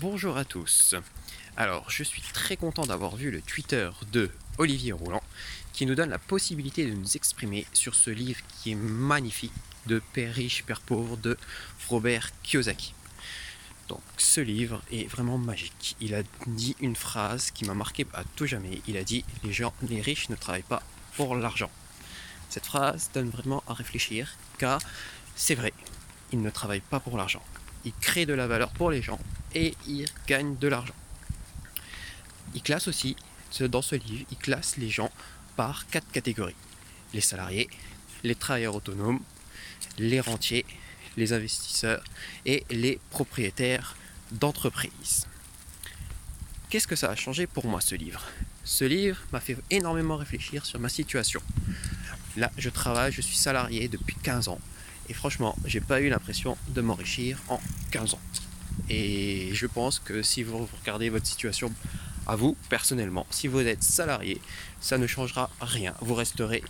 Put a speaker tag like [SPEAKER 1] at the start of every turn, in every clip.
[SPEAKER 1] Bonjour à tous. Alors, je suis très content d'avoir vu le Twitter de Olivier Rouland qui nous donne la possibilité de nous exprimer sur ce livre qui est magnifique de Père riche, Père pauvre de Robert Kiyosaki. Donc, ce livre est vraiment magique. Il a dit une phrase qui m'a marqué à tout jamais. Il a dit les gens, les riches ne travaillent pas pour l'argent. Cette phrase donne vraiment à réfléchir car c'est vrai, ils ne travaillent pas pour l'argent. Ils créent de la valeur pour les gens et ils gagnent de l'argent. Il classe aussi, dans ce livre, il classe les gens par quatre catégories. Les salariés, les travailleurs autonomes, les rentiers, les investisseurs et les propriétaires d'entreprises. Qu'est-ce que ça a changé pour moi ce livre? Ce livre m'a fait énormément réfléchir sur ma situation. Là, je travaille, je suis salarié depuis 15 ans. Et franchement, j'ai pas eu l'impression de m'enrichir en 15 ans. Et je pense que si vous regardez votre situation à vous, personnellement, si vous êtes salarié, ça ne changera rien. Vous resterez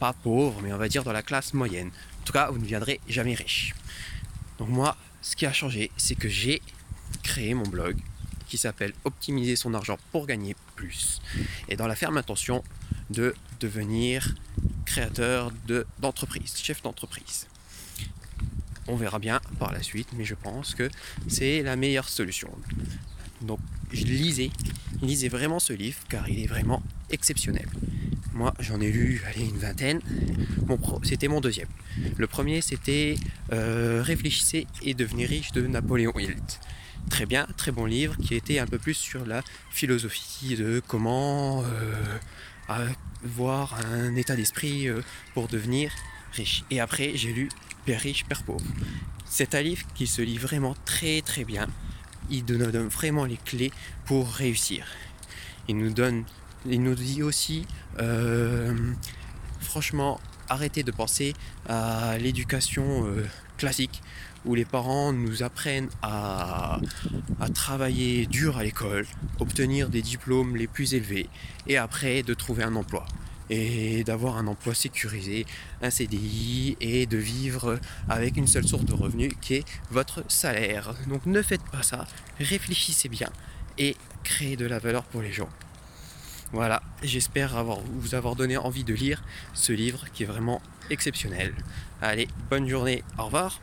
[SPEAKER 1] pas pauvre, mais on va dire dans la classe moyenne. En tout cas, vous ne viendrez jamais riche. Donc moi, ce qui a changé, c'est que j'ai créé mon blog qui s'appelle Optimiser son argent pour gagner plus. Et dans la ferme intention de devenir créateur d'entreprise, chef d'entreprise. On verra bien par la suite, mais je pense que c'est la meilleure solution. Donc, je lisais, lisais vraiment ce livre car il est vraiment exceptionnel. Moi, j'en ai lu allez, une vingtaine. c'était mon deuxième. Le premier, c'était euh, Réfléchissez et devenez riche de Napoléon Hill. Très bien, très bon livre qui était un peu plus sur la philosophie de comment euh, avoir un état d'esprit euh, pour devenir Et après, j'ai lu Père riche, Père pauvre. C'est un livre qui se lit vraiment très très bien. Il nous donne vraiment les clés pour réussir. Il nous donne, il nous dit aussi, euh, franchement, arrêtez de penser à l'éducation euh, classique où les parents nous apprennent à travailler dur à l'école, obtenir des diplômes les plus élevés et après de trouver un emploi et d'avoir un emploi sécurisé, un CDI et de vivre avec une seule source de revenus qui est votre salaire. Donc ne faites pas ça, réfléchissez bien et créez de la valeur pour les gens. Voilà, j'espère vous avoir donné envie de lire ce livre qui est vraiment exceptionnel. Allez, bonne journée, au revoir